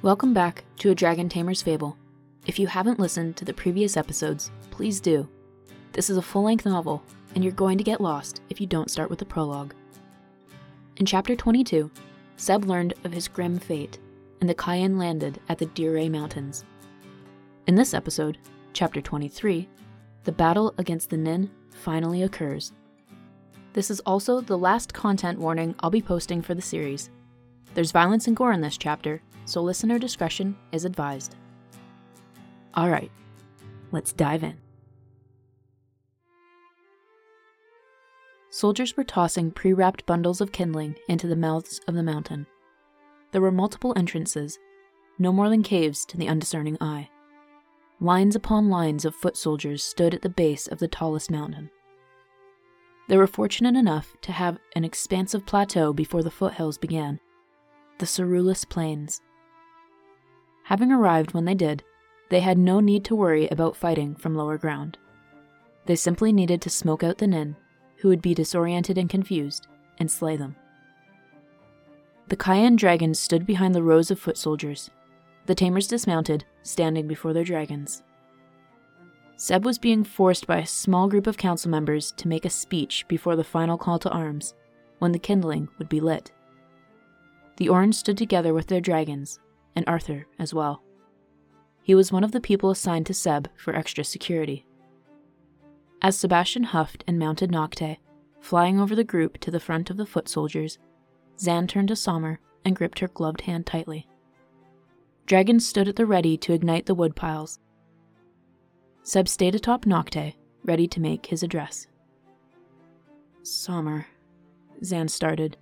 Welcome back to A Dragon Tamer's Fable. If you haven't listened to the previous episodes, please do. This is a full length novel, and you're going to get lost if you don't start with the prologue. In chapter 22, Seb learned of his grim fate, and the Cayenne landed at the Dire Mountains. In this episode, chapter 23, the battle against the Nin finally occurs. This is also the last content warning I'll be posting for the series. There's violence and gore in this chapter, so listener discretion is advised. Alright, let's dive in. Soldiers were tossing pre wrapped bundles of kindling into the mouths of the mountain. There were multiple entrances, no more than caves to the undiscerning eye. Lines upon lines of foot soldiers stood at the base of the tallest mountain. They were fortunate enough to have an expansive plateau before the foothills began the Cerulus Plains. Having arrived when they did, they had no need to worry about fighting from lower ground. They simply needed to smoke out the Nin, who would be disoriented and confused, and slay them. The Cayenne dragons stood behind the rows of foot soldiers. The tamers dismounted, standing before their dragons. Seb was being forced by a small group of council members to make a speech before the final call to arms, when the kindling would be lit. The Orange stood together with their dragons, and Arthur as well. He was one of the people assigned to Seb for extra security. As Sebastian huffed and mounted Nocte, flying over the group to the front of the foot soldiers, Zan turned to Sommer and gripped her gloved hand tightly. Dragons stood at the ready to ignite the wood piles. Seb stayed atop Nocte, ready to make his address. Sommer, Zan started,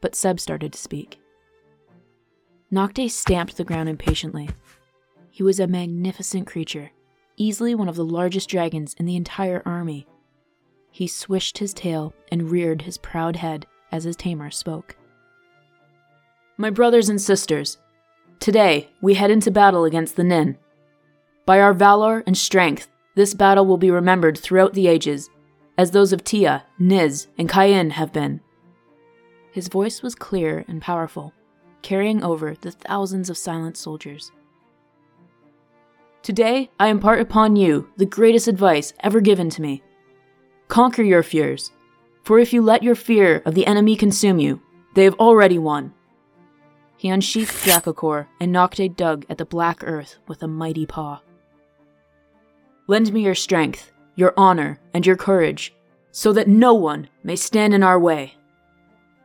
but Seb started to speak. Nocte stamped the ground impatiently. He was a magnificent creature, easily one of the largest dragons in the entire army. He swished his tail and reared his proud head as his tamer spoke. My brothers and sisters, today we head into battle against the Nin. By our valor and strength, this battle will be remembered throughout the ages, as those of Tia, Niz, and Cayenne have been. His voice was clear and powerful, carrying over the thousands of silent soldiers. Today, I impart upon you the greatest advice ever given to me. Conquer your fears, for if you let your fear of the enemy consume you, they have already won. He unsheathed Dracocor and Nocte dug at the black earth with a mighty paw. Lend me your strength, your honor, and your courage, so that no one may stand in our way.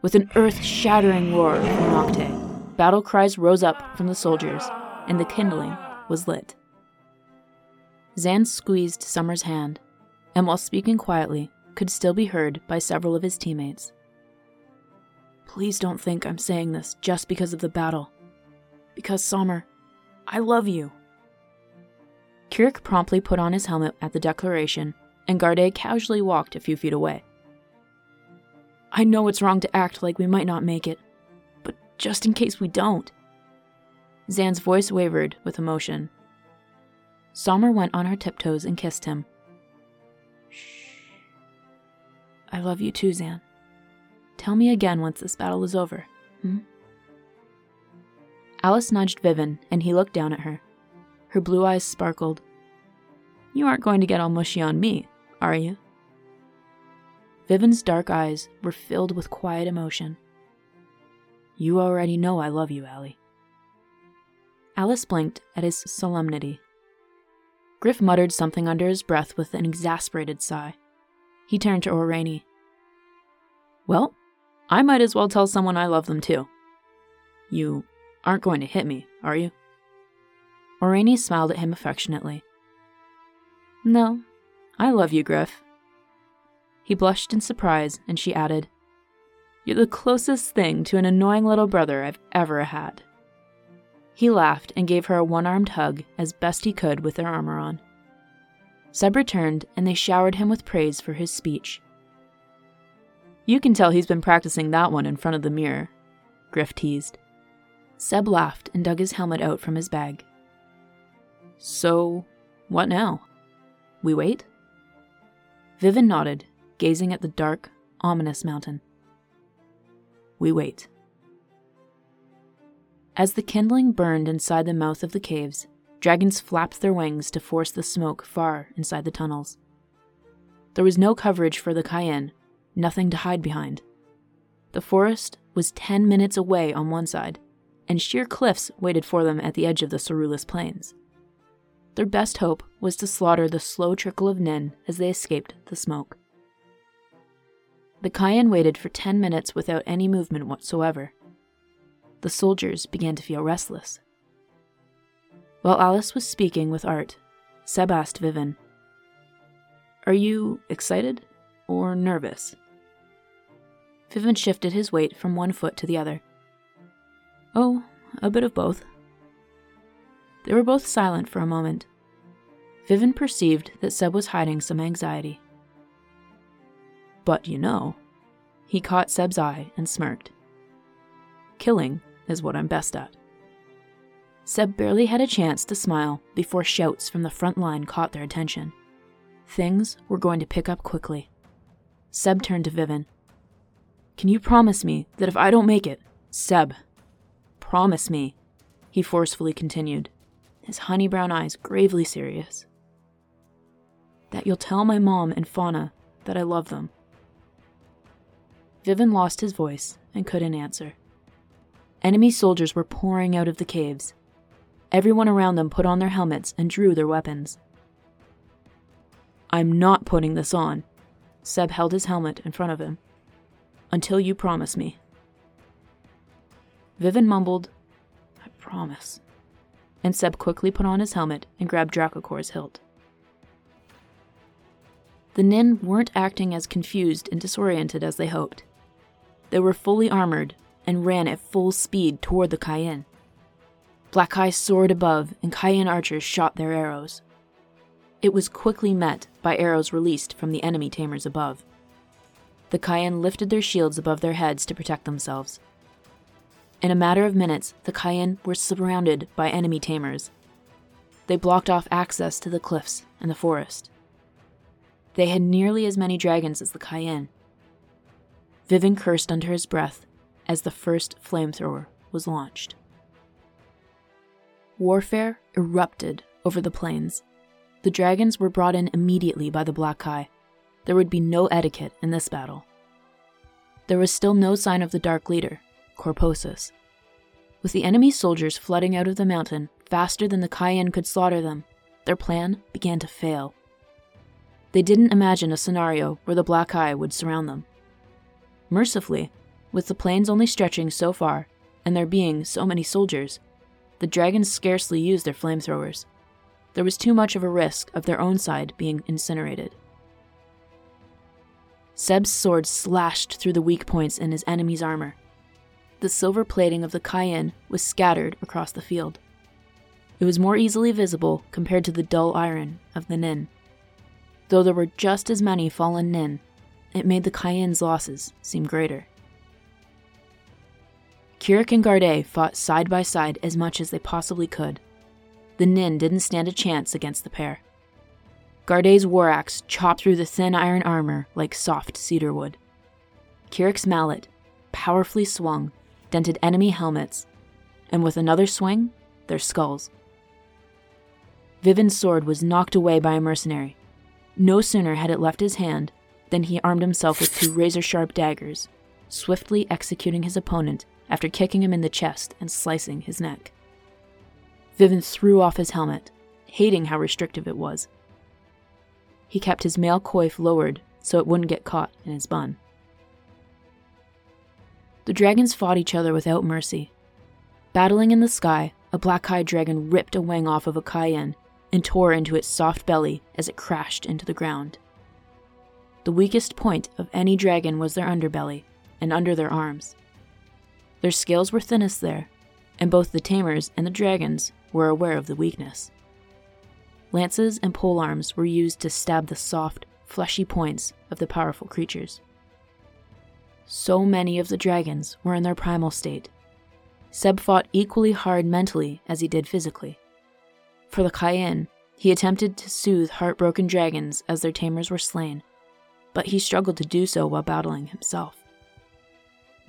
With an earth shattering roar from Nocte, battle cries rose up from the soldiers, and the kindling was lit. Zan squeezed Sommer's hand, and while speaking quietly, could still be heard by several of his teammates. Please don't think I'm saying this just because of the battle. Because, Sommer, I love you. Kirik promptly put on his helmet at the declaration, and Garde casually walked a few feet away. I know it's wrong to act like we might not make it, just in case we don't. Zan's voice wavered with emotion. Sommer went on her tiptoes and kissed him. Shh. I love you too, Zan. Tell me again once this battle is over, hmm? Alice nudged Vivin, and he looked down at her. Her blue eyes sparkled. You aren't going to get all mushy on me, are you? Vivin's dark eyes were filled with quiet emotion. You already know I love you, Allie. Alice blinked at his solemnity. Griff muttered something under his breath with an exasperated sigh. He turned to Orani. Well, I might as well tell someone I love them too. You aren't going to hit me, are you? Orani smiled at him affectionately. No, I love you, Griff. He blushed in surprise, and she added, you're the closest thing to an annoying little brother I've ever had. He laughed and gave her a one armed hug as best he could with their armor on. Seb returned, and they showered him with praise for his speech. You can tell he's been practicing that one in front of the mirror, Griff teased. Seb laughed and dug his helmet out from his bag. So, what now? We wait? Vivin nodded, gazing at the dark, ominous mountain. We wait. As the kindling burned inside the mouth of the caves, dragons flapped their wings to force the smoke far inside the tunnels. There was no coverage for the Cayenne, nothing to hide behind. The forest was 10 minutes away on one side, and sheer cliffs waited for them at the edge of the Cerulus Plains. Their best hope was to slaughter the slow trickle of Nin as they escaped the smoke. The Cayenne waited for 10 minutes without any movement whatsoever. The soldiers began to feel restless. While Alice was speaking with Art, Seb asked Vivin, Are you excited or nervous? Vivin shifted his weight from one foot to the other. Oh, a bit of both. They were both silent for a moment. Vivin perceived that Seb was hiding some anxiety. But you know, he caught Seb's eye and smirked. Killing is what I'm best at. Seb barely had a chance to smile before shouts from the front line caught their attention. Things were going to pick up quickly. Seb turned to Vivin. Can you promise me that if I don't make it, Seb, promise me, he forcefully continued, his honey brown eyes gravely serious, that you'll tell my mom and Fauna that I love them. Vivin lost his voice and couldn't answer. Enemy soldiers were pouring out of the caves. Everyone around them put on their helmets and drew their weapons. I'm not putting this on. Seb held his helmet in front of him. Until you promise me. Vivin mumbled, I promise. And Seb quickly put on his helmet and grabbed Dracocor's hilt. The Nin weren't acting as confused and disoriented as they hoped. They were fully armored and ran at full speed toward the Cayenne. Black Eye soared above, and Cayenne archers shot their arrows. It was quickly met by arrows released from the enemy tamers above. The Cayenne lifted their shields above their heads to protect themselves. In a matter of minutes, the Cayenne were surrounded by enemy tamers. They blocked off access to the cliffs and the forest. They had nearly as many dragons as the Cayenne. Vivin cursed under his breath as the first flamethrower was launched. Warfare erupted over the plains. The dragons were brought in immediately by the Black Eye. There would be no etiquette in this battle. There was still no sign of the Dark Leader, Corposis. With the enemy soldiers flooding out of the mountain faster than the Cayenne could slaughter them, their plan began to fail. They didn't imagine a scenario where the Black Eye would surround them. Mercifully, with the plains only stretching so far, and there being so many soldiers, the dragons scarcely used their flamethrowers. There was too much of a risk of their own side being incinerated. Seb's sword slashed through the weak points in his enemy's armor. The silver plating of the Cayenne was scattered across the field. It was more easily visible compared to the dull iron of the Nin. Though there were just as many fallen Nin, it made the Cayenne's losses seem greater. Kirik and Garde fought side by side as much as they possibly could. The Nin didn't stand a chance against the pair. Garde's war axe chopped through the thin iron armor like soft cedar wood. Mallet, powerfully swung, dented enemy helmets, and with another swing, their skulls. Vivin's sword was knocked away by a mercenary. No sooner had it left his hand than he armed himself with two razor sharp daggers, swiftly executing his opponent after kicking him in the chest and slicing his neck. Vivin threw off his helmet, hating how restrictive it was. He kept his mail coif lowered so it wouldn't get caught in his bun. The dragons fought each other without mercy. Battling in the sky, a black eyed dragon ripped a wing off of a cayenne and tore into its soft belly as it crashed into the ground. The weakest point of any dragon was their underbelly and under their arms. Their scales were thinnest there, and both the tamers and the dragons were aware of the weakness. Lances and polearms were used to stab the soft, fleshy points of the powerful creatures. So many of the dragons were in their primal state. Seb fought equally hard mentally as he did physically. For the Cayenne, he attempted to soothe heartbroken dragons as their tamers were slain, but he struggled to do so while battling himself.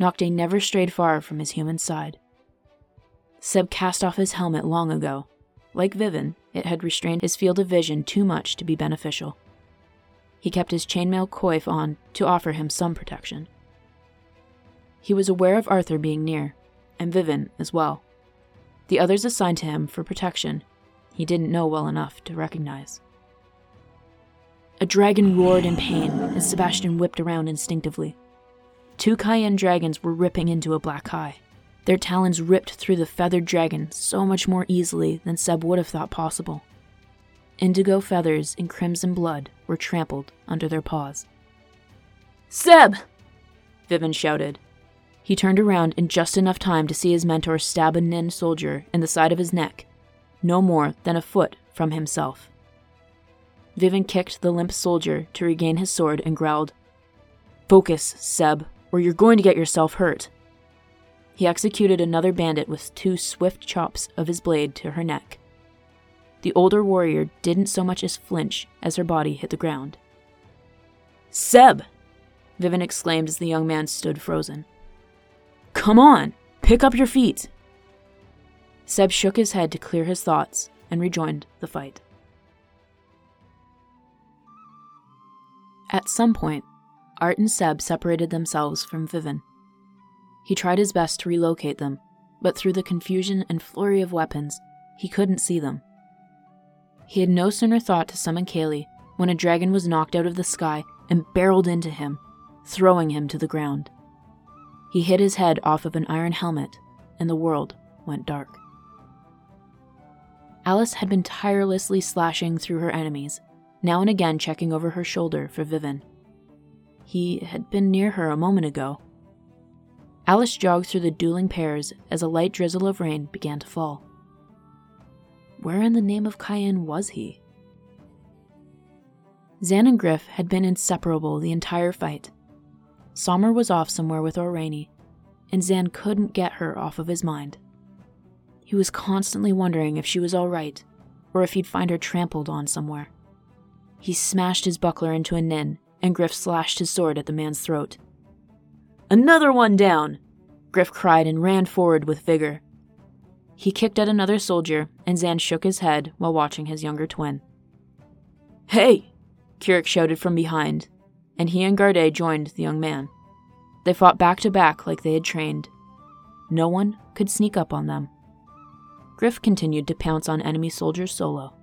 Nocte never strayed far from his human side. Seb cast off his helmet long ago. Like Vivin, it had restrained his field of vision too much to be beneficial. He kept his chainmail coif on to offer him some protection. He was aware of Arthur being near, and Vivin as well. The others assigned to him for protection he didn't know well enough to recognize. A dragon roared in pain as Sebastian whipped around instinctively. Two Cayenne dragons were ripping into a black eye. Their talons ripped through the feathered dragon so much more easily than Seb would have thought possible. Indigo feathers and crimson blood were trampled under their paws. Seb! Vivin shouted. He turned around in just enough time to see his mentor stab a Nin soldier in the side of his neck, no more than a foot from himself. Vivin kicked the limp soldier to regain his sword and growled, Focus, Seb, or you're going to get yourself hurt. He executed another bandit with two swift chops of his blade to her neck. The older warrior didn't so much as flinch as her body hit the ground. Seb! Vivin exclaimed as the young man stood frozen. Come on, pick up your feet. Seb shook his head to clear his thoughts and rejoined the fight. At some point, Art and Seb separated themselves from Vivin. He tried his best to relocate them, but through the confusion and flurry of weapons, he couldn't see them. He had no sooner thought to summon Kaylee when a dragon was knocked out of the sky and barreled into him, throwing him to the ground. He hit his head off of an iron helmet, and the world went dark. Alice had been tirelessly slashing through her enemies, now and again checking over her shoulder for Vivin. He had been near her a moment ago. Alice jogged through the dueling pairs as a light drizzle of rain began to fall. Where in the name of Cayenne was he? Zan and Griff had been inseparable the entire fight. Sommer was off somewhere with Orani, and Zan couldn't get her off of his mind. He was constantly wondering if she was all right, or if he'd find her trampled on somewhere. He smashed his buckler into a nin, and Griff slashed his sword at the man's throat. Another one down! Griff cried and ran forward with vigor. He kicked at another soldier, and Zan shook his head while watching his younger twin. Hey! Kirik shouted from behind, and he and Garde joined the young man. They fought back to back like they had trained. No one could sneak up on them. Griff continued to pounce on enemy soldiers solo.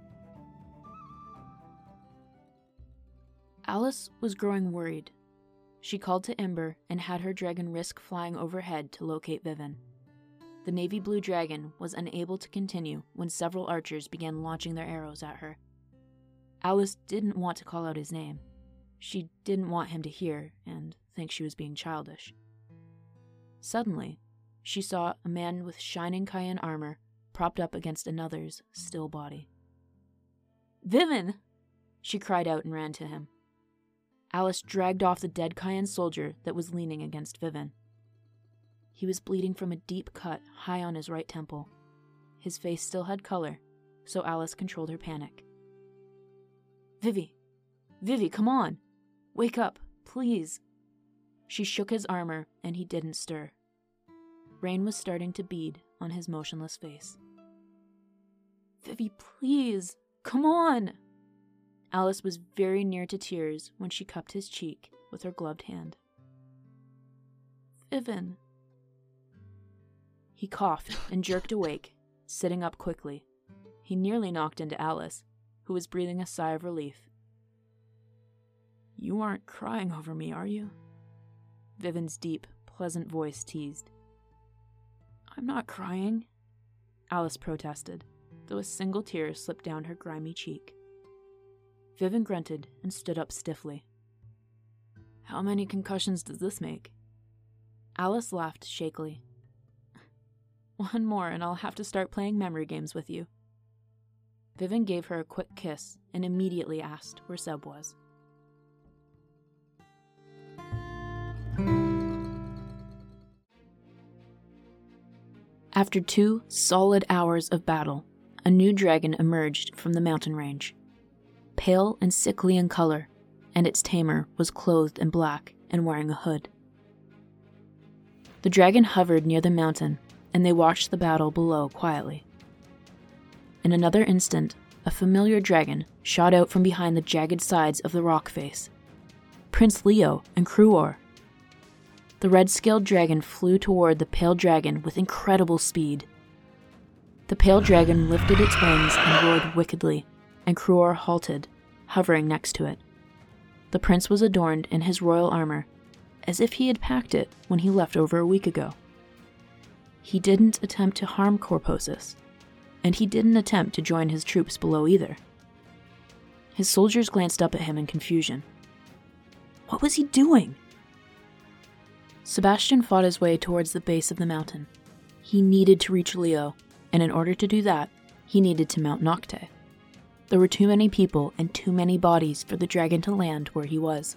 Alice was growing worried. She called to Ember and had her dragon risk flying overhead to locate Vivin. The navy blue dragon was unable to continue when several archers began launching their arrows at her. Alice didn't want to call out his name. She didn't want him to hear and think she was being childish. Suddenly, she saw a man with shining Cayenne armor propped up against another's still body. Vivin! She cried out and ran to him. Alice dragged off the dead Cayenne soldier that was leaning against Vivin. He was bleeding from a deep cut high on his right temple. His face still had color, so Alice controlled her panic. Vivi! Vivi, come on! Wake up, please! She shook his armor, and he didn't stir. Rain was starting to bead on his motionless face. Vivi, please, come on! Alice was very near to tears when she cupped his cheek with her gloved hand. Vivin. He coughed and jerked awake, sitting up quickly. He nearly knocked into Alice, who was breathing a sigh of relief. You aren't crying over me, are you? Vivin's deep, pleasant voice teased. I'm not crying, Alice protested, though a single tear slipped down her grimy cheek. Vivin grunted and stood up stiffly. How many concussions does this make? Alice laughed shakily. One more, and I'll have to start playing memory games with you. Vivin gave her a quick kiss and immediately asked where Seb was. After two solid hours of battle, a new dragon emerged from the mountain range. Pale and sickly in color, and its tamer was clothed in black and wearing a hood. The dragon hovered near the mountain, and they watched the battle below quietly. In another instant, a familiar dragon shot out from behind the jagged sides of the rock face. Prince Leo and Kruor. The red scaled dragon flew toward the pale dragon with incredible speed. The pale dragon lifted its wings and roared wickedly, and Kruor halted, hovering next to it. The prince was adorned in his royal armor, as if he had packed it when he left over a week ago. He didn't attempt to harm Corposis, and he didn't attempt to join his troops below either. His soldiers glanced up at him in confusion. What was he doing? Sebastian fought his way towards the base of the mountain. He needed to reach Leo, and in order to do that, he needed to mount Nocte. There were too many people and too many bodies for the dragon to land where he was.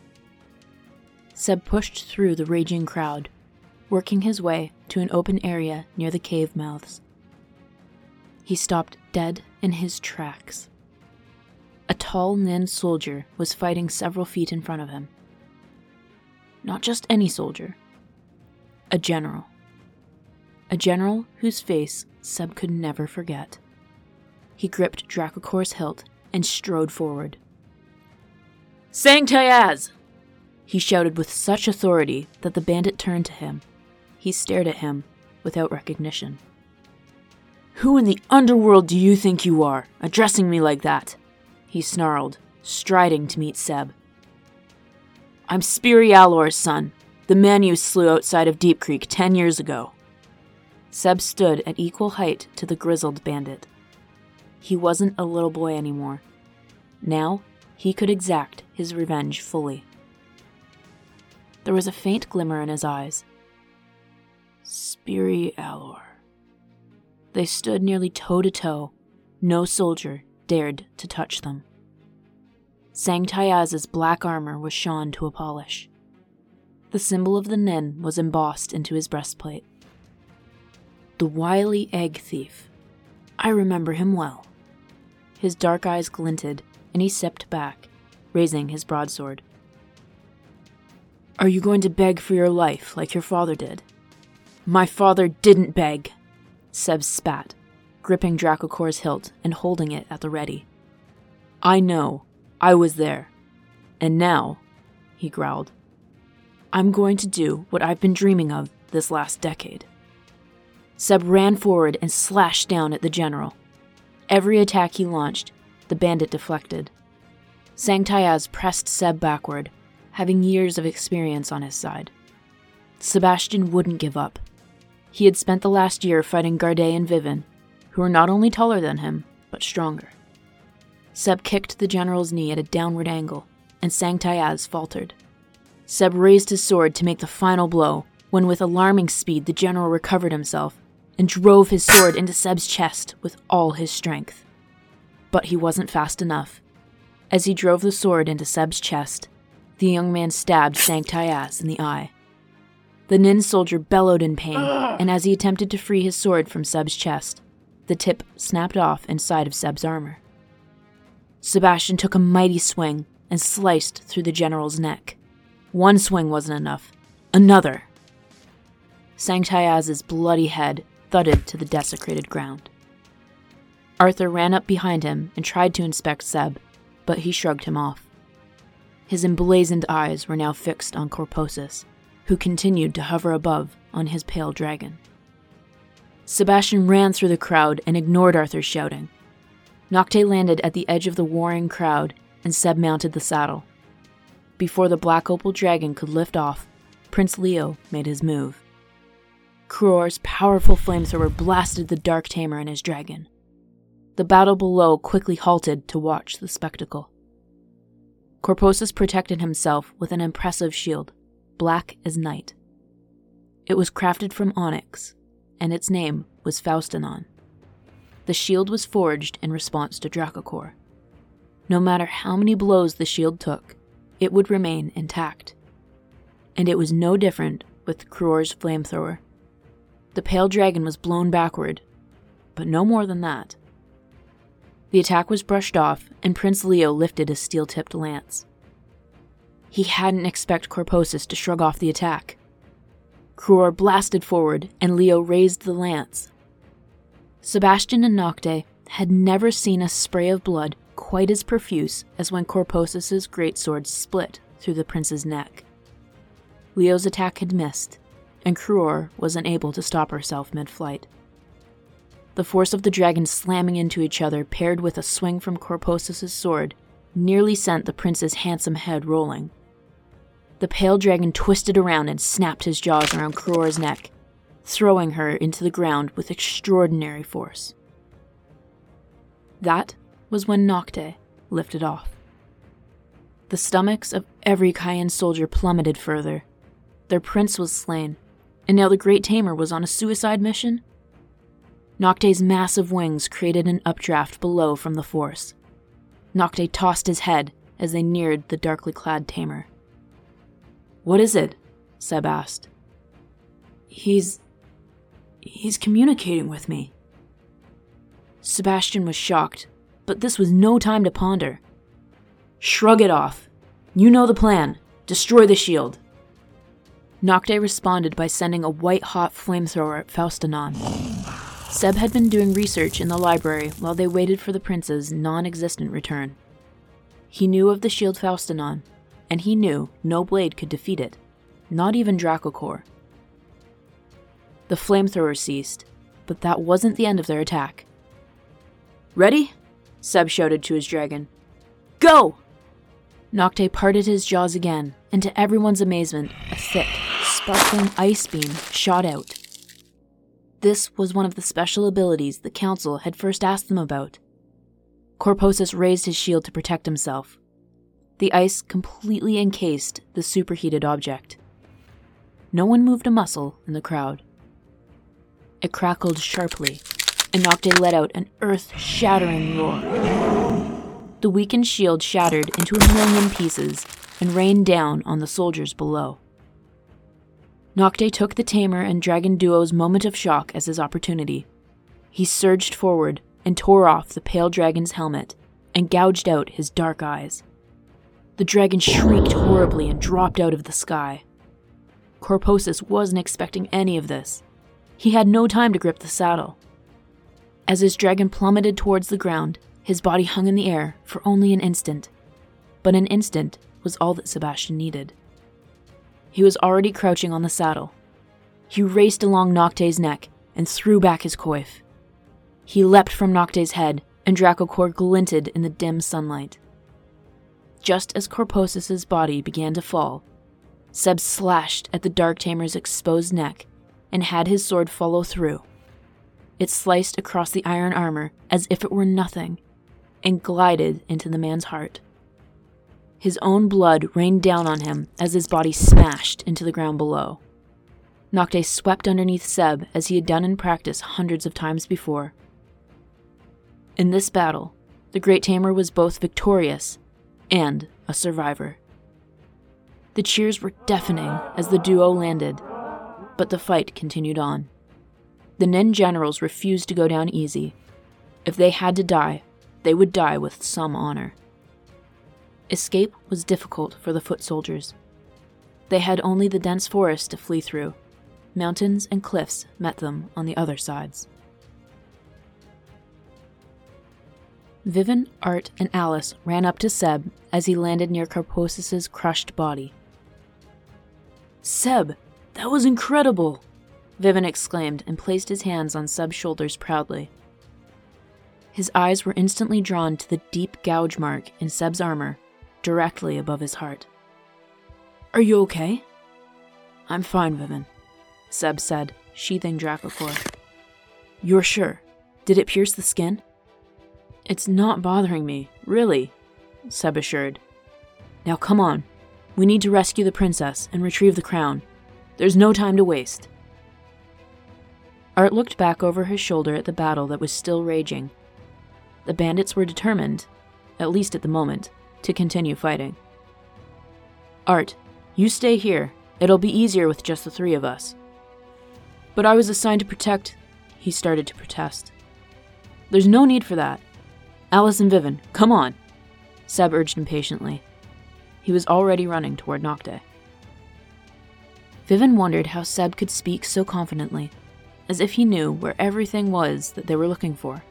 Seb pushed through the raging crowd, working his way to an open area near the cave mouths. He stopped dead in his tracks. A tall Nin soldier was fighting several feet in front of him. Not just any soldier, a general. A general whose face Seb could never forget. He gripped Dracocor's hilt and strode forward. Sang Tyaz! He shouted with such authority that the bandit turned to him. He stared at him without recognition. Who in the underworld do you think you are, addressing me like that? He snarled, striding to meet Seb. I'm Spiri Alor's son, the man you slew outside of Deep Creek ten years ago. Seb stood at equal height to the grizzled bandit. He wasn't a little boy anymore. Now, he could exact his revenge fully. There was a faint glimmer in his eyes. Spiri Alor. They stood nearly toe to toe. No soldier dared to touch them. Sang Tyaz's black armor was shone to a polish. The symbol of the Nin was embossed into his breastplate. The wily egg thief. I remember him well. His dark eyes glinted, and he stepped back, raising his broadsword. Are you going to beg for your life like your father did? My father didn't beg, Seb spat, gripping Dracocor's hilt and holding it at the ready. I know. I was there. And now, he growled, I'm going to do what I've been dreaming of this last decade. Seb ran forward and slashed down at the general. Every attack he launched, the bandit deflected. Sang Tyaz pressed Seb backward, having years of experience on his side. Sebastian wouldn't give up. He had spent the last year fighting Garde and Vivin, who were not only taller than him, but stronger. Seb kicked the general's knee at a downward angle, and Sang Tyaz faltered. Seb raised his sword to make the final blow when, with alarming speed, the general recovered himself and drove his sword into Seb's chest with all his strength. But he wasn't fast enough. As he drove the sword into Seb's chest, the young man stabbed Sang Tyaz in the eye. The Nin soldier bellowed in pain, ah! and as he attempted to free his sword from Seb's chest, the tip snapped off inside of Seb's armor. Sebastian took a mighty swing and sliced through the general's neck. One swing wasn't enough. Another. Sang Tyaz's bloody head thudded to the desecrated ground. Arthur ran up behind him and tried to inspect Seb, but he shrugged him off. His emblazoned eyes were now fixed on Corposis, who continued to hover above on his pale dragon. Sebastian ran through the crowd and ignored Arthur's shouting. Nocte landed at the edge of the warring crowd, and Seb mounted the saddle. Before the black opal dragon could lift off, Prince Leo made his move. Kruor's powerful flamethrower blasted the Dark Tamer and his dragon. The battle below quickly halted to watch the spectacle. Corposis protected himself with an impressive shield, black as night. It was crafted from onyx, and its name was Faustinon. The shield was forged in response to Dracocor. No matter how many blows the shield took, it would remain intact. And it was no different with Kruor's flamethrower. The pale dragon was blown backward, but no more than that. The attack was brushed off, and Prince Leo lifted a steel tipped lance. He hadn't expected Corposis to shrug off the attack. Kruor blasted forward, and Leo raised the lance. Sebastian and Nocte had never seen a spray of blood quite as profuse as when Corposis's greatsword split through the prince's neck. Leo's attack had missed, and Kruor was unable to stop herself mid flight. The force of the dragons slamming into each other, paired with a swing from Corposis's sword, nearly sent the prince's handsome head rolling. The pale dragon twisted around and snapped his jaws around Kruor's neck, throwing her into the ground with extraordinary force. That was when Nocte lifted off. The stomachs of every Cayenne soldier plummeted further. Their prince was slain, and now the Great Tamer was on a suicide mission? Nocte's massive wings created an updraft below from the force. Nocte tossed his head as they neared the darkly clad Tamer. What is it? Seb asked. He's. he's communicating with me. Sebastian was shocked, but this was no time to ponder. Shrug it off. You know the plan. Destroy the shield. Nocte responded by sending a white hot flamethrower at Faustanon. Seb had been doing research in the library while they waited for the prince's non existent return. He knew of the shield Faustanon and he knew no blade could defeat it, not even Dracocor. The flamethrower ceased, but that wasn't the end of their attack. Ready? Seb shouted to his dragon. Go! Nocte parted his jaws again, and to everyone's amazement, a thick, sparkling ice beam shot out. This was one of the special abilities the Council had first asked them about. Corposis raised his shield to protect himself, the ice completely encased the superheated object. No one moved a muscle in the crowd. It crackled sharply, and Nocte let out an earth shattering roar. The weakened shield shattered into a million pieces and rained down on the soldiers below. Nocte took the tamer and dragon duo's moment of shock as his opportunity. He surged forward and tore off the pale dragon's helmet and gouged out his dark eyes. The dragon shrieked horribly and dropped out of the sky. Corposis wasn't expecting any of this. He had no time to grip the saddle. As his dragon plummeted towards the ground, his body hung in the air for only an instant. But an instant was all that Sebastian needed. He was already crouching on the saddle. He raced along Nocte's neck and threw back his coif. He leapt from Nocte's head, and Dracocor glinted in the dim sunlight. Just as Corposis's body began to fall, Seb slashed at the Dark Tamer's exposed neck and had his sword follow through. It sliced across the iron armor as if it were nothing and glided into the man's heart. His own blood rained down on him as his body smashed into the ground below. Nocte swept underneath Seb as he had done in practice hundreds of times before. In this battle, the Great Tamer was both victorious and a survivor. The cheers were deafening as the duo landed, but the fight continued on. The Nin generals refused to go down easy. If they had to die, they would die with some honor. Escape was difficult for the foot soldiers. They had only the dense forest to flee through. Mountains and cliffs met them on the other sides. Vivin, Art, and Alice ran up to Seb as he landed near Corposis's crushed body. Seb, that was incredible! Vivin exclaimed and placed his hands on Seb's shoulders proudly. His eyes were instantly drawn to the deep gouge mark in Seb's armor, directly above his heart. Are you okay? I'm fine, Vivin, Seb said, sheathing Dracocor. You're sure? Did it pierce the skin? It's not bothering me, really, Seb assured. Now come on. We need to rescue the princess and retrieve the crown. There's no time to waste. Art looked back over his shoulder at the battle that was still raging. The bandits were determined, at least at the moment, to continue fighting. Art, you stay here. It'll be easier with just the three of us. But I was assigned to protect. He started to protest. There's no need for that. Alice and Vivin, come on! Seb urged impatiently. He was already running toward Nocte. Vivin wondered how Seb could speak so confidently, as if he knew where everything was that they were looking for.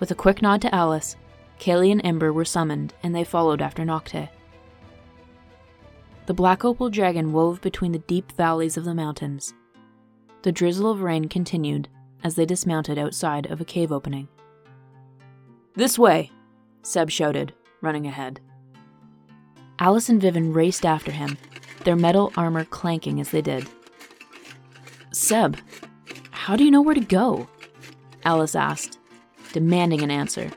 With a quick nod to Alice, Kaylee and Ember were summoned, and they followed after Nocte. The black opal dragon wove between the deep valleys of the mountains. The drizzle of rain continued as they dismounted outside of a cave opening. This way, Seb shouted, running ahead. Alice and Vivin raced after him, their metal armor clanking as they did. Seb, how do you know where to go? Alice asked, demanding an answer.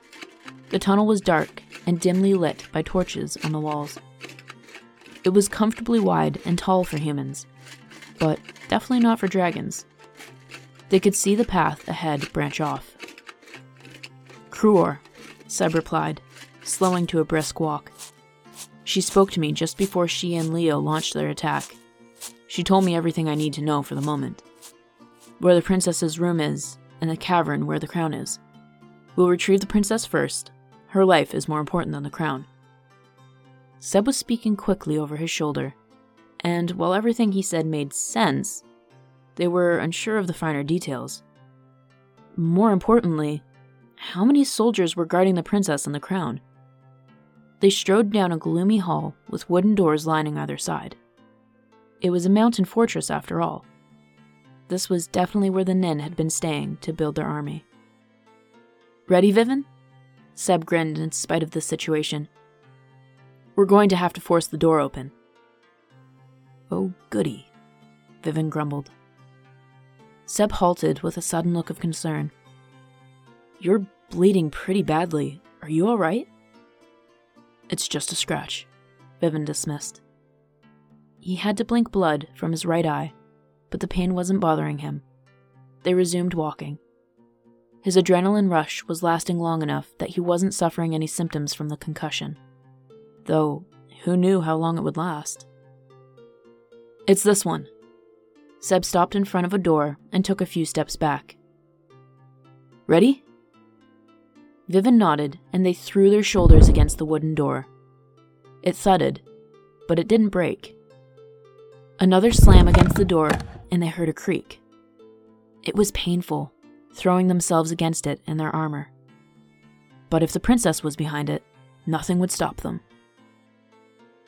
The tunnel was dark and dimly lit by torches on the walls. It was comfortably wide and tall for humans, but definitely not for dragons. They could see the path ahead branch off. Kruor, Seb replied, slowing to a brisk walk. She spoke to me just before she and Leo launched their attack. She told me everything I need to know for the moment. Where the princess's room is, and the cavern where the crown is. We'll retrieve the princess first. Her life is more important than the crown. Seb was speaking quickly over his shoulder, and while everything he said made sense, they were unsure of the finer details. More importantly, how many soldiers were guarding the princess and the crown? They strode down a gloomy hall with wooden doors lining either side. It was a mountain fortress after all. This was definitely where the Nin had been staying to build their army. Ready, Vivin? Seb grinned in spite of the situation. We're going to have to force the door open. Oh, goody, Vivin grumbled. Seb halted with a sudden look of concern. You're bleeding pretty badly. Are you alright? It's just a scratch, Vivin dismissed. He had to blink blood from his right eye, but the pain wasn't bothering him. They resumed walking. His adrenaline rush was lasting long enough that he wasn't suffering any symptoms from the concussion. Though, who knew how long it would last? It's this one. Seb stopped in front of a door and took a few steps back. Ready? Vivin nodded, and they threw their shoulders against the wooden door. It thudded, but it didn't break. Another slam against the door, and they heard a creak. It was painful, throwing themselves against it in their armor. But if the princess was behind it, nothing would stop them.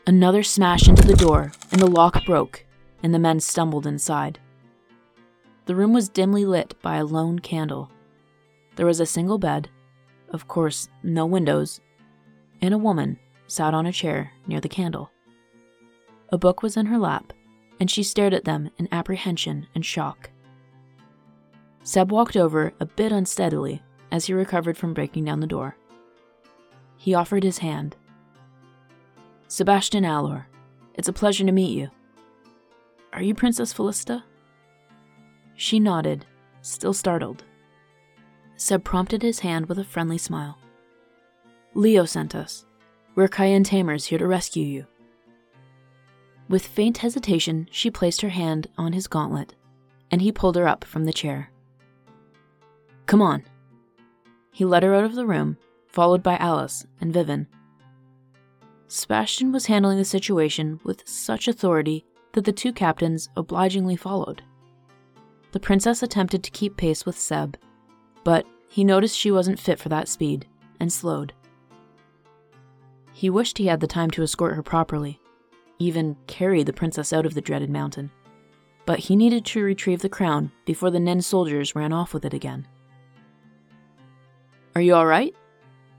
Another smash into the door, and the lock broke, and the men stumbled inside. The room was dimly lit by a lone candle. There was a single bed, of course, no windows, and a woman sat on a chair near the candle. A book was in her lap, and she stared at them in apprehension and shock. Seb walked over a bit unsteadily as he recovered from breaking down the door. He offered his hand. Sebastian Alor, it's a pleasure to meet you. Are you Princess Felicita? She nodded, still startled. Seb prompted his hand with a friendly smile. Leo sent us. We're Cayenne Tamers here to rescue you. With faint hesitation, she placed her hand on his gauntlet, and he pulled her up from the chair. Come on. He led her out of the room, followed by Alice and Vivin. Sebastian was handling the situation with such authority that the two captains obligingly followed. The princess attempted to keep pace with Seb, but he noticed she wasn't fit for that speed and slowed. He wished he had the time to escort her properly, even carry the princess out of the dreaded mountain. But he needed to retrieve the crown before the Nin soldiers ran off with it again. Are you all right?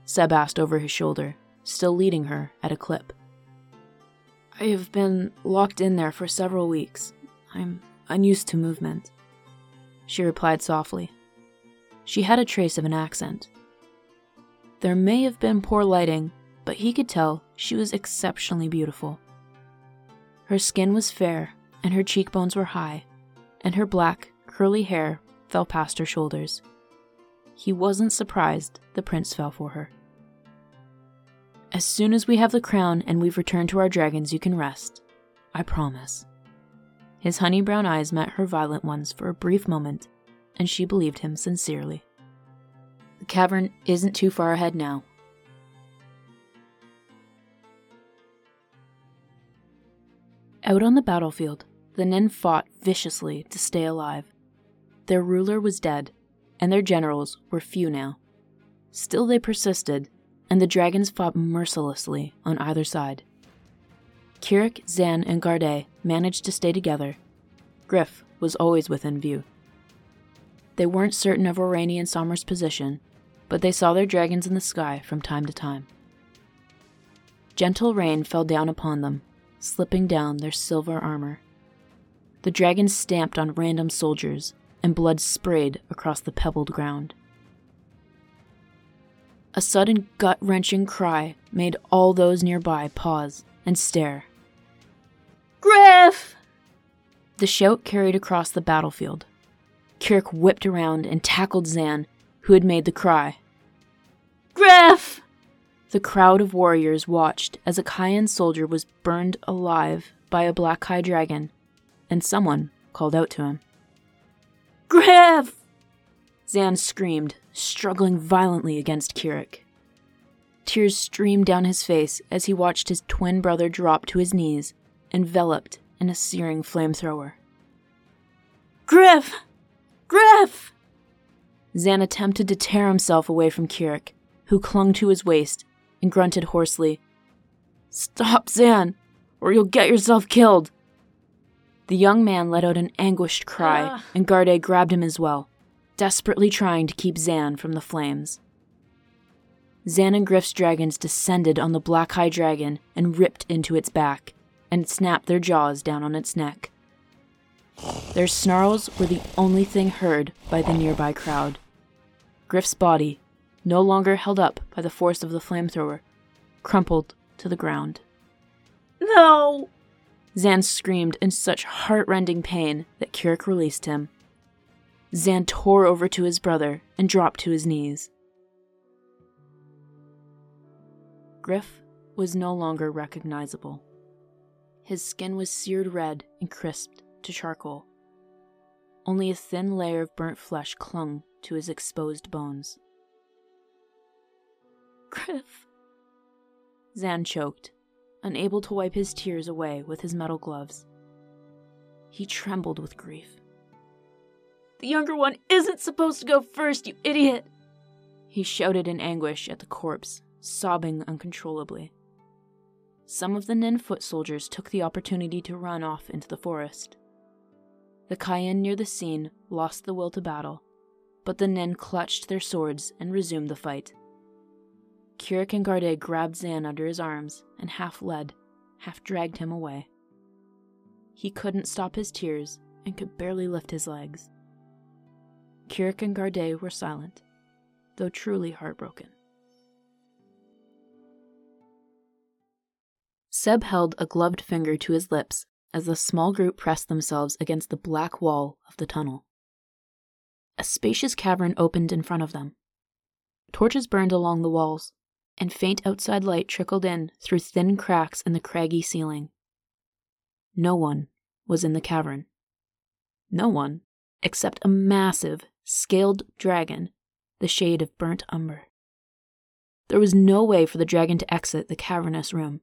Seb asked over his shoulder, still leading her at a clip. I have been locked in there for several weeks. I'm unused to movement, she replied softly. She had a trace of an accent. There may have been poor lighting, but he could tell she was exceptionally beautiful. Her skin was fair, and her cheekbones were high, and her black, curly hair fell past her shoulders. He wasn't surprised the prince fell for her. As soon as we have the crown and we've returned to our dragons, you can rest. I promise. His honey brown eyes met her violet ones for a brief moment, and she believed him sincerely. The cavern isn't too far ahead now. Out on the battlefield, the Nin fought viciously to stay alive. Their ruler was dead, and their generals were few now. Still, they persisted, and the dragons fought mercilessly on either side. Kirik, Zan, and Garde managed to stay together. Griff was always within view. They weren't certain of Orani and Sommer's position, but they saw their dragons in the sky from time to time. Gentle rain fell down upon them, slipping down their silver armor. The dragons stamped on random soldiers, and blood sprayed across the pebbled ground. A sudden gut wrenching cry made all those nearby pause and stare. Griff! The shout carried across the battlefield. Kirik whipped around and tackled Zan, who had made the cry. Griff! The crowd of warriors watched as a Cayenne soldier was burned alive by a black Kai dragon, and someone called out to him. Griff! Zan screamed, struggling violently against Kirik. Tears streamed down his face as he watched his twin brother drop to his knees, enveloped in a searing flamethrower. Griff! Griff! Zan attempted to tear himself away from Kirik, who clung to his waist and grunted hoarsely, Stop, Zan, or you'll get yourself killed. The young man let out an anguished cry, uh. and Garde grabbed him as well, desperately trying to keep Zan from the flames. Zan and Griff's dragons descended on the black eye dragon and ripped into its back, and snapped their jaws down on its neck. Their snarls were the only thing heard by the nearby crowd. Griff's body, no longer held up by the force of the flamethrower, crumpled to the ground. No! Zan screamed in such heartrending pain that Kirik released him. Zan tore over to his brother and dropped to his knees. Griff was no longer recognizable. His skin was seared red and crisped to charcoal. Only a thin layer of burnt flesh clung to his exposed bones. Griff. Zan choked, unable to wipe his tears away with his metal gloves. He trembled with grief. The younger one isn't supposed to go first, you idiot! He shouted in anguish at the corpse, sobbing uncontrollably. Some of the Nin foot soldiers took the opportunity to run off into the forest. The Cayenne near the scene lost the will to battle, but the Nin clutched their swords and resumed the fight. Kirik and Garde grabbed Zan under his arms and half led, half dragged him away. He couldn't stop his tears and could barely lift his legs. Kirik and Garde were silent, though truly heartbroken. Seb held a gloved finger to his lips as the small group pressed themselves against the black wall of the tunnel. A spacious cavern opened in front of them. Torches burned along the walls, and faint outside light trickled in through thin cracks in the craggy ceiling. No one was in the cavern. No one except a massive, scaled dragon, the shade of burnt umber. There was no way for the dragon to exit the cavernous room.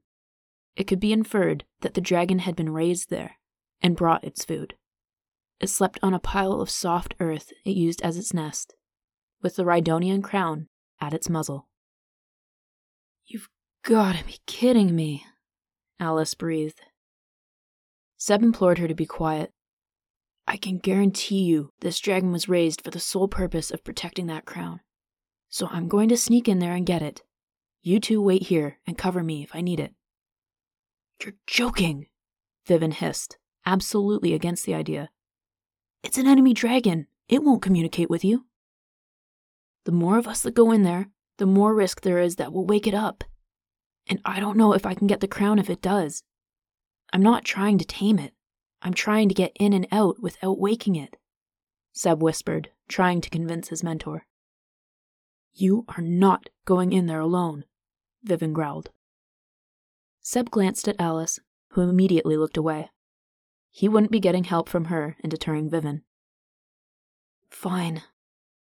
It could be inferred that the dragon had been raised there and brought its food. It slept on a pile of soft earth it used as its nest, with the Rhydonian crown at its muzzle. You've gotta be kidding me, Alice breathed. Seb implored her to be quiet. I can guarantee you this dragon was raised for the sole purpose of protecting that crown. So I'm going to sneak in there and get it. You two wait here and cover me if I need it. You're joking, Vivian hissed, absolutely against the idea. It's an enemy dragon. It won't communicate with you. The more of us that go in there, the more risk there is that we'll wake it up. And I don't know if I can get the crown if it does. I'm not trying to tame it. I'm trying to get in and out without waking it, Seb whispered, trying to convince his mentor. You are not going in there alone, Vivian growled. Seb glanced at Alice, who immediately looked away. He wouldn't be getting help from her in deterring Vivian. Fine,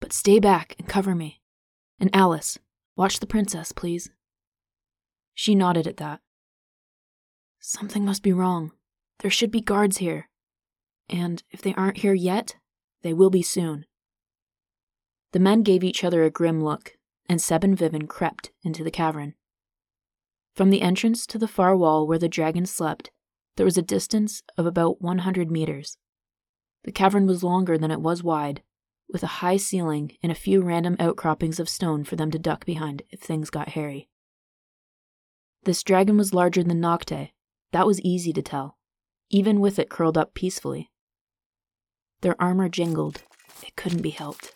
but stay back and cover me. And Alice, watch the princess, please. She nodded at that. Something must be wrong. There should be guards here. And if they aren't here yet, they will be soon. The men gave each other a grim look, and Seb and Vivian crept into the cavern. From the entrance to the far wall where the dragon slept, there was a distance of about 100 meters. The cavern was longer than it was wide, with a high ceiling and a few random outcroppings of stone for them to duck behind if things got hairy. This dragon was larger than Nocte. That was easy to tell, even with it curled up peacefully. Their armor jingled. It couldn't be helped.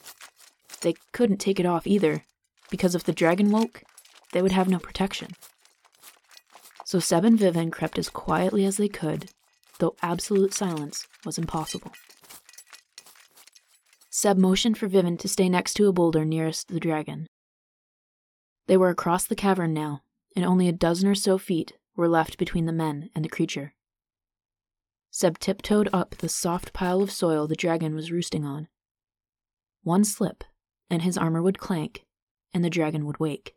They couldn't take it off either, because if the dragon woke, they would have no protection. So Seb and Vivian crept as quietly as they could, though absolute silence was impossible. Seb motioned for Vivian to stay next to a boulder nearest the dragon. They were across the cavern now, and only a dozen or so feet were left between the men and the creature. Seb tiptoed up the soft pile of soil the dragon was roosting on. One slip, and his armor would clank, and the dragon would wake.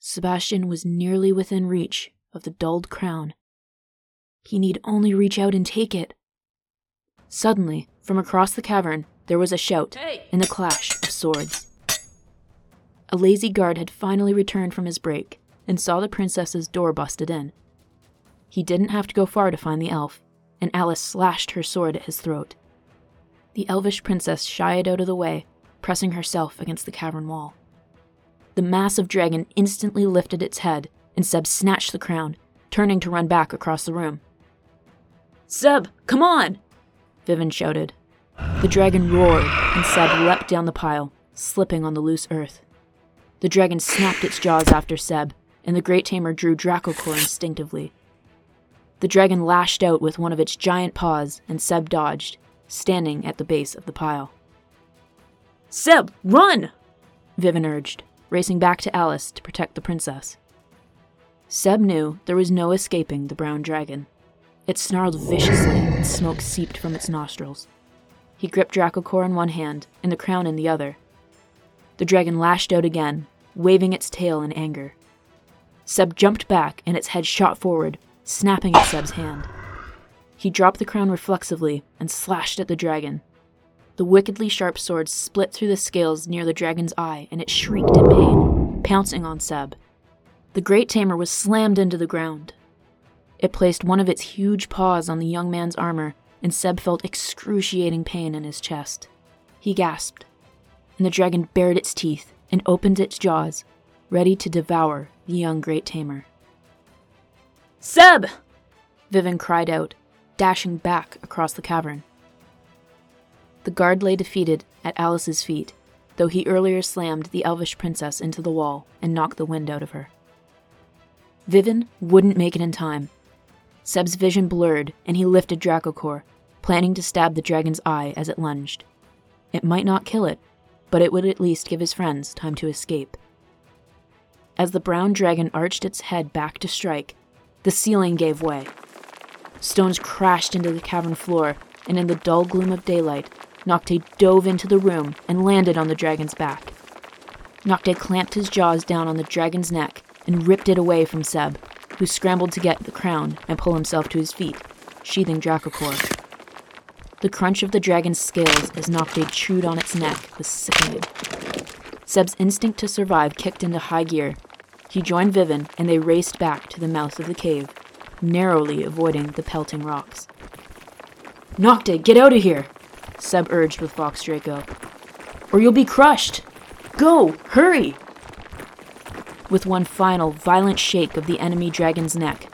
Sebastian was nearly within reach of the dulled crown. He need only reach out and take it. Suddenly, from across the cavern, there was a shout and the clash of swords. A lazy guard had finally returned from his break and saw the princess's door busted in. He didn't have to go far to find the elf, and Alice slashed her sword at his throat. The elvish princess shied out of the way, pressing herself against the cavern wall. The massive dragon instantly lifted its head, and Seb snatched the crown, turning to run back across the room. Seb, come on! Vivian shouted. The dragon roared, and Seb leapt down the pile, slipping on the loose earth. The dragon snapped its jaws after Seb, and the great tamer drew Dracocor instinctively. The dragon lashed out with one of its giant paws, and Seb dodged, standing at the base of the pile. Seb, run! Vivian urged, racing back to Alice to protect the princess. Seb knew there was no escaping the brown dragon. It snarled viciously, and smoke seeped from its nostrils. He gripped Dracocor in one hand and the crown in the other. The dragon lashed out again, waving its tail in anger. Seb jumped back and its head shot forward, snapping at Seb's hand. He dropped the crown reflexively and slashed at the dragon. The wickedly sharp sword split through the scales near the dragon's eye and it shrieked in pain, pouncing on Seb. The great tamer was slammed into the ground. It placed one of its huge paws on the young man's armor, and Seb felt excruciating pain in his chest. He gasped, and the dragon bared its teeth and opened its jaws, ready to devour the young great tamer. Seb! Vivian cried out, dashing back across the cavern. The guard lay defeated at Alice's feet, though he earlier slammed the elvish princess into the wall and knocked the wind out of her. Vivian wouldn't make it in time. Seb's vision blurred, and he lifted Dracocor, planning to stab the dragon's eye as it lunged. It might not kill it, but it would at least give his friends time to escape. As the brown dragon arched its head back to strike, the ceiling gave way. Stones crashed into the cavern floor, and in the dull gloom of daylight, Nocte dove into the room and landed on the dragon's back. Nocte clamped his jaws down on the dragon's neck and ripped it away from Seb, who scrambled to get the crown and pull himself to his feet, sheathing Dracocor. The crunch of the dragon's scales as Nocte chewed on its neck was sickening. Seb's instinct to survive kicked into high gear. He joined Vivian, and they raced back to the mouth of the cave, narrowly avoiding the pelting rocks. Nocte, get out of here! Seb urged with Vox Draco. Or you'll be crushed! Go! Hurry! With one final, violent shake of the enemy dragon's neck,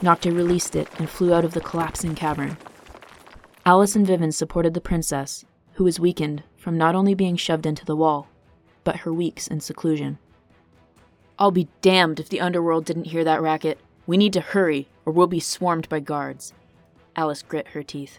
Nocte released it and flew out of the collapsing cavern. Alice and Vivian supported the princess, who was weakened from not only being shoved into the wall, but her weeks in seclusion. I'll be damned if the underworld didn't hear that racket. We need to hurry, or we'll be swarmed by guards. Alice grit her teeth.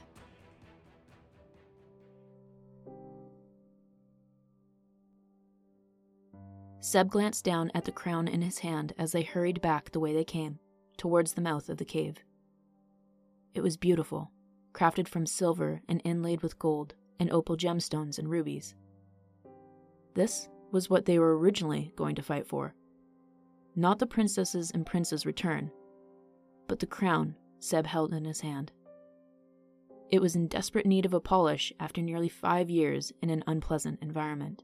Seb glanced down at the crown in his hand as they hurried back the way they came, towards the mouth of the cave. It was beautiful, crafted from silver and inlaid with gold and opal gemstones and rubies. This was what they were originally going to fight for. Not the princesses and prince's return, but the crown Seb held in his hand. It was in desperate need of a polish after nearly five years in an unpleasant environment.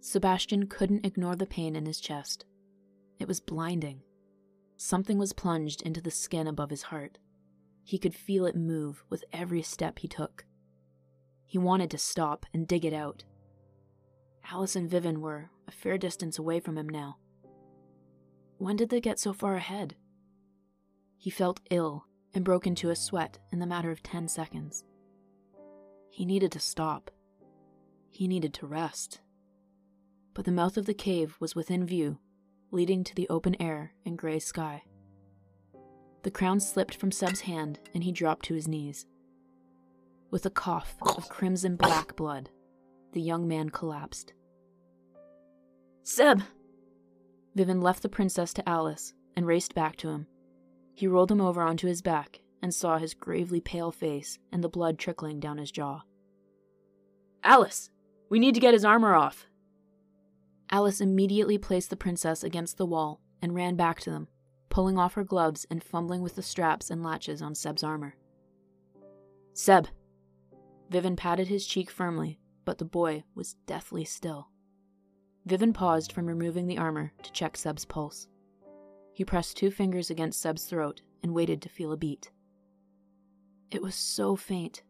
Sebastian couldn't ignore the pain in his chest. It was blinding. Something was plunged into the skin above his heart. He could feel it move with every step he took. He wanted to stop and dig it out. Alice and Vivian were a fair distance away from him now. When did they get so far ahead? He felt ill and broke into a sweat in the matter of ten seconds. He needed to stop. He needed to rest but the mouth of the cave was within view, leading to the open air and gray sky. The crown slipped from Seb's hand and he dropped to his knees. With a cough of crimson black blood, the young man collapsed. Seb! Vivian left the princess to Alice and raced back to him. He rolled him over onto his back and saw his gravely pale face and the blood trickling down his jaw. Alice! We need to get his armor off. Alice immediately placed the princess against the wall and ran back to them, pulling off her gloves and fumbling with the straps and latches on Seb's armor. Seb! Vivian patted his cheek firmly, but the boy was deathly still. Vivian paused from removing the armor to check Seb's pulse. He pressed two fingers against Seb's throat and waited to feel a beat. It was so faint.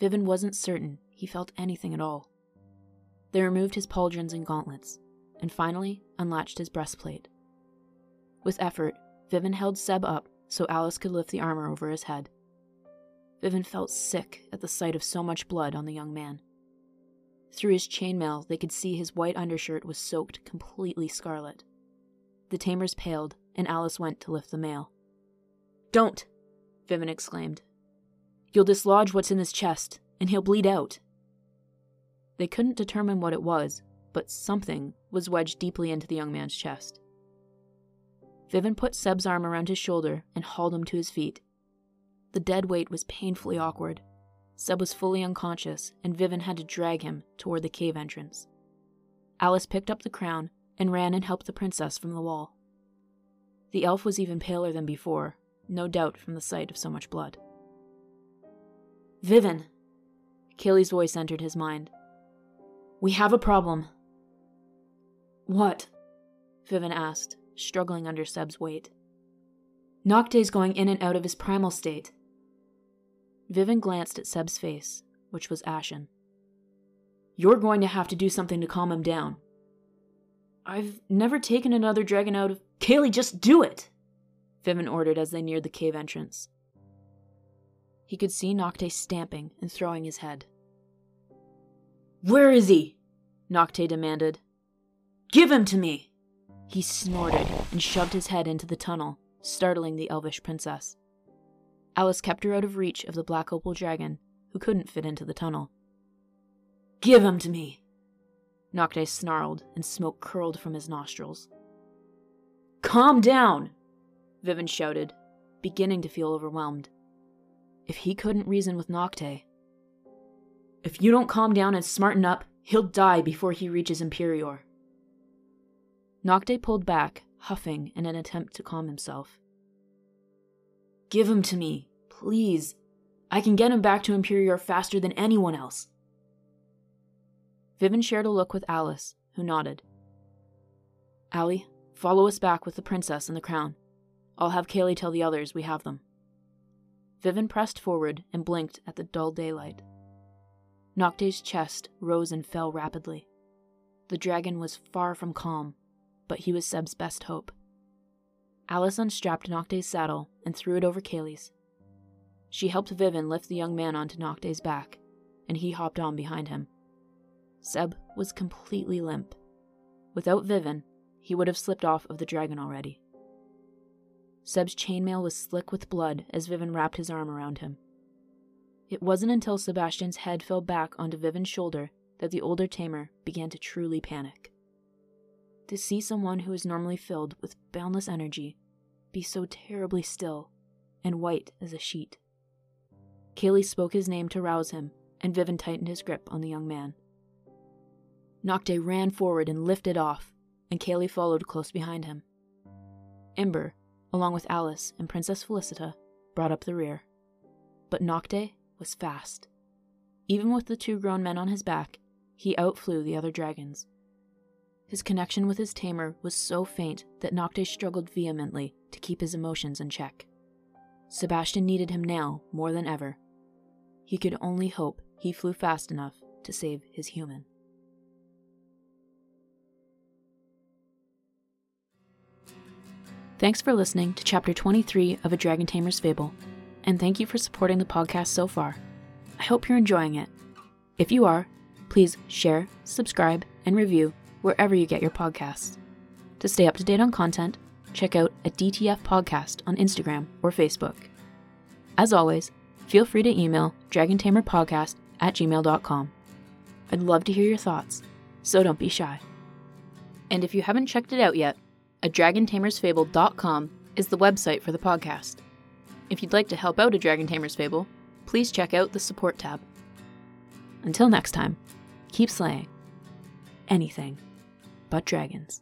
Vivian wasn't certain he felt anything at all. They removed his pauldrons and gauntlets, and finally unlatched his breastplate. With effort, Vivian held Seb up so Alice could lift the armor over his head. Vivian felt sick at the sight of so much blood on the young man. Through his chainmail, they could see his white undershirt was soaked completely scarlet. The tamers paled, and Alice went to lift the mail. Don't! Vivian exclaimed. You'll dislodge what's in his chest, and he'll bleed out. They couldn't determine what it was, but something was wedged deeply into the young man's chest. Vivian put Seb's arm around his shoulder and hauled him to his feet. The dead weight was painfully awkward. Seb was fully unconscious, and Vivian had to drag him toward the cave entrance. Alice picked up the crown and ran and helped the princess from the wall. The elf was even paler than before, no doubt from the sight of so much blood. Vivian! Kayleigh's voice entered his mind. We have a problem. What? Vivian asked, struggling under Seb's weight. Nocte's going in and out of his primal state. Vivian glanced at Seb's face, which was ashen. You're going to have to do something to calm him down. I've never taken another dragon out of. Kayleigh, just do it! Vivian ordered as they neared the cave entrance. He could see Nocte stamping and throwing his head. Where is he? Nocte demanded, Give him to me! He snorted and shoved his head into the tunnel, startling the elvish princess. Alice kept her out of reach of the black opal dragon, who couldn't fit into the tunnel. Give him to me! Nocte snarled, and smoke curled from his nostrils. Calm down! Vivian shouted, beginning to feel overwhelmed. If he couldn't reason with Nocte. If you don't calm down and smarten up, he'll die before he reaches Imperior. Nocte pulled back, huffing in an attempt to calm himself. Give him to me, please. I can get him back to Imperior faster than anyone else. Vivian shared a look with Alice, who nodded. Allie, follow us back with the princess and the crown. I'll have Kayleigh tell the others we have them. Vivian pressed forward and blinked at the dull daylight. Nocte's chest rose and fell rapidly. The dragon was far from calm, but he was Seb's best hope. Alice unstrapped Nocte's saddle and threw it over Kayleigh's. She helped Vivian lift the young man onto Nocte's back, and he hopped on behind him. Seb was completely limp. Without Vivian, he would have slipped off of the dragon already. Seb's chainmail was slick with blood as Vivian wrapped his arm around him. It wasn't until Sebastian's head fell back onto Vivian's shoulder that the older tamer began to truly panic. To see someone who is normally filled with boundless energy be so terribly still and white as a sheet. Kayleigh spoke his name to rouse him, and Vivian tightened his grip on the young man. Nocte ran forward and lifted off, and Kayleigh followed close behind him. Ember, along with Alice and Princess Felicita, brought up the rear. but Nocte was fast. Even with the two grown men on his back, he outflew the other dragons. His connection with his tamer was so faint that Nocte struggled vehemently to keep his emotions in check. Sebastian needed him now more than ever. He could only hope he flew fast enough to save his human. Thanks for listening to Chapter 23 of A Dragon Tamer's Fable, and thank you for supporting the podcast so far. I hope you're enjoying it. If you are, please share, subscribe, and review wherever you get your podcasts. To stay up to date on content, check out a DTF podcast on Instagram or Facebook. As always, feel free to email dragontamerpodcast at gmail.com. I'd love to hear your thoughts, so don't be shy. And if you haven't checked it out yet, adragontamersfable.com is the website for the podcast. If you'd like to help out a Dragon Tamer's Fable, please check out the support tab. Until next time, keep slaying anything but dragons.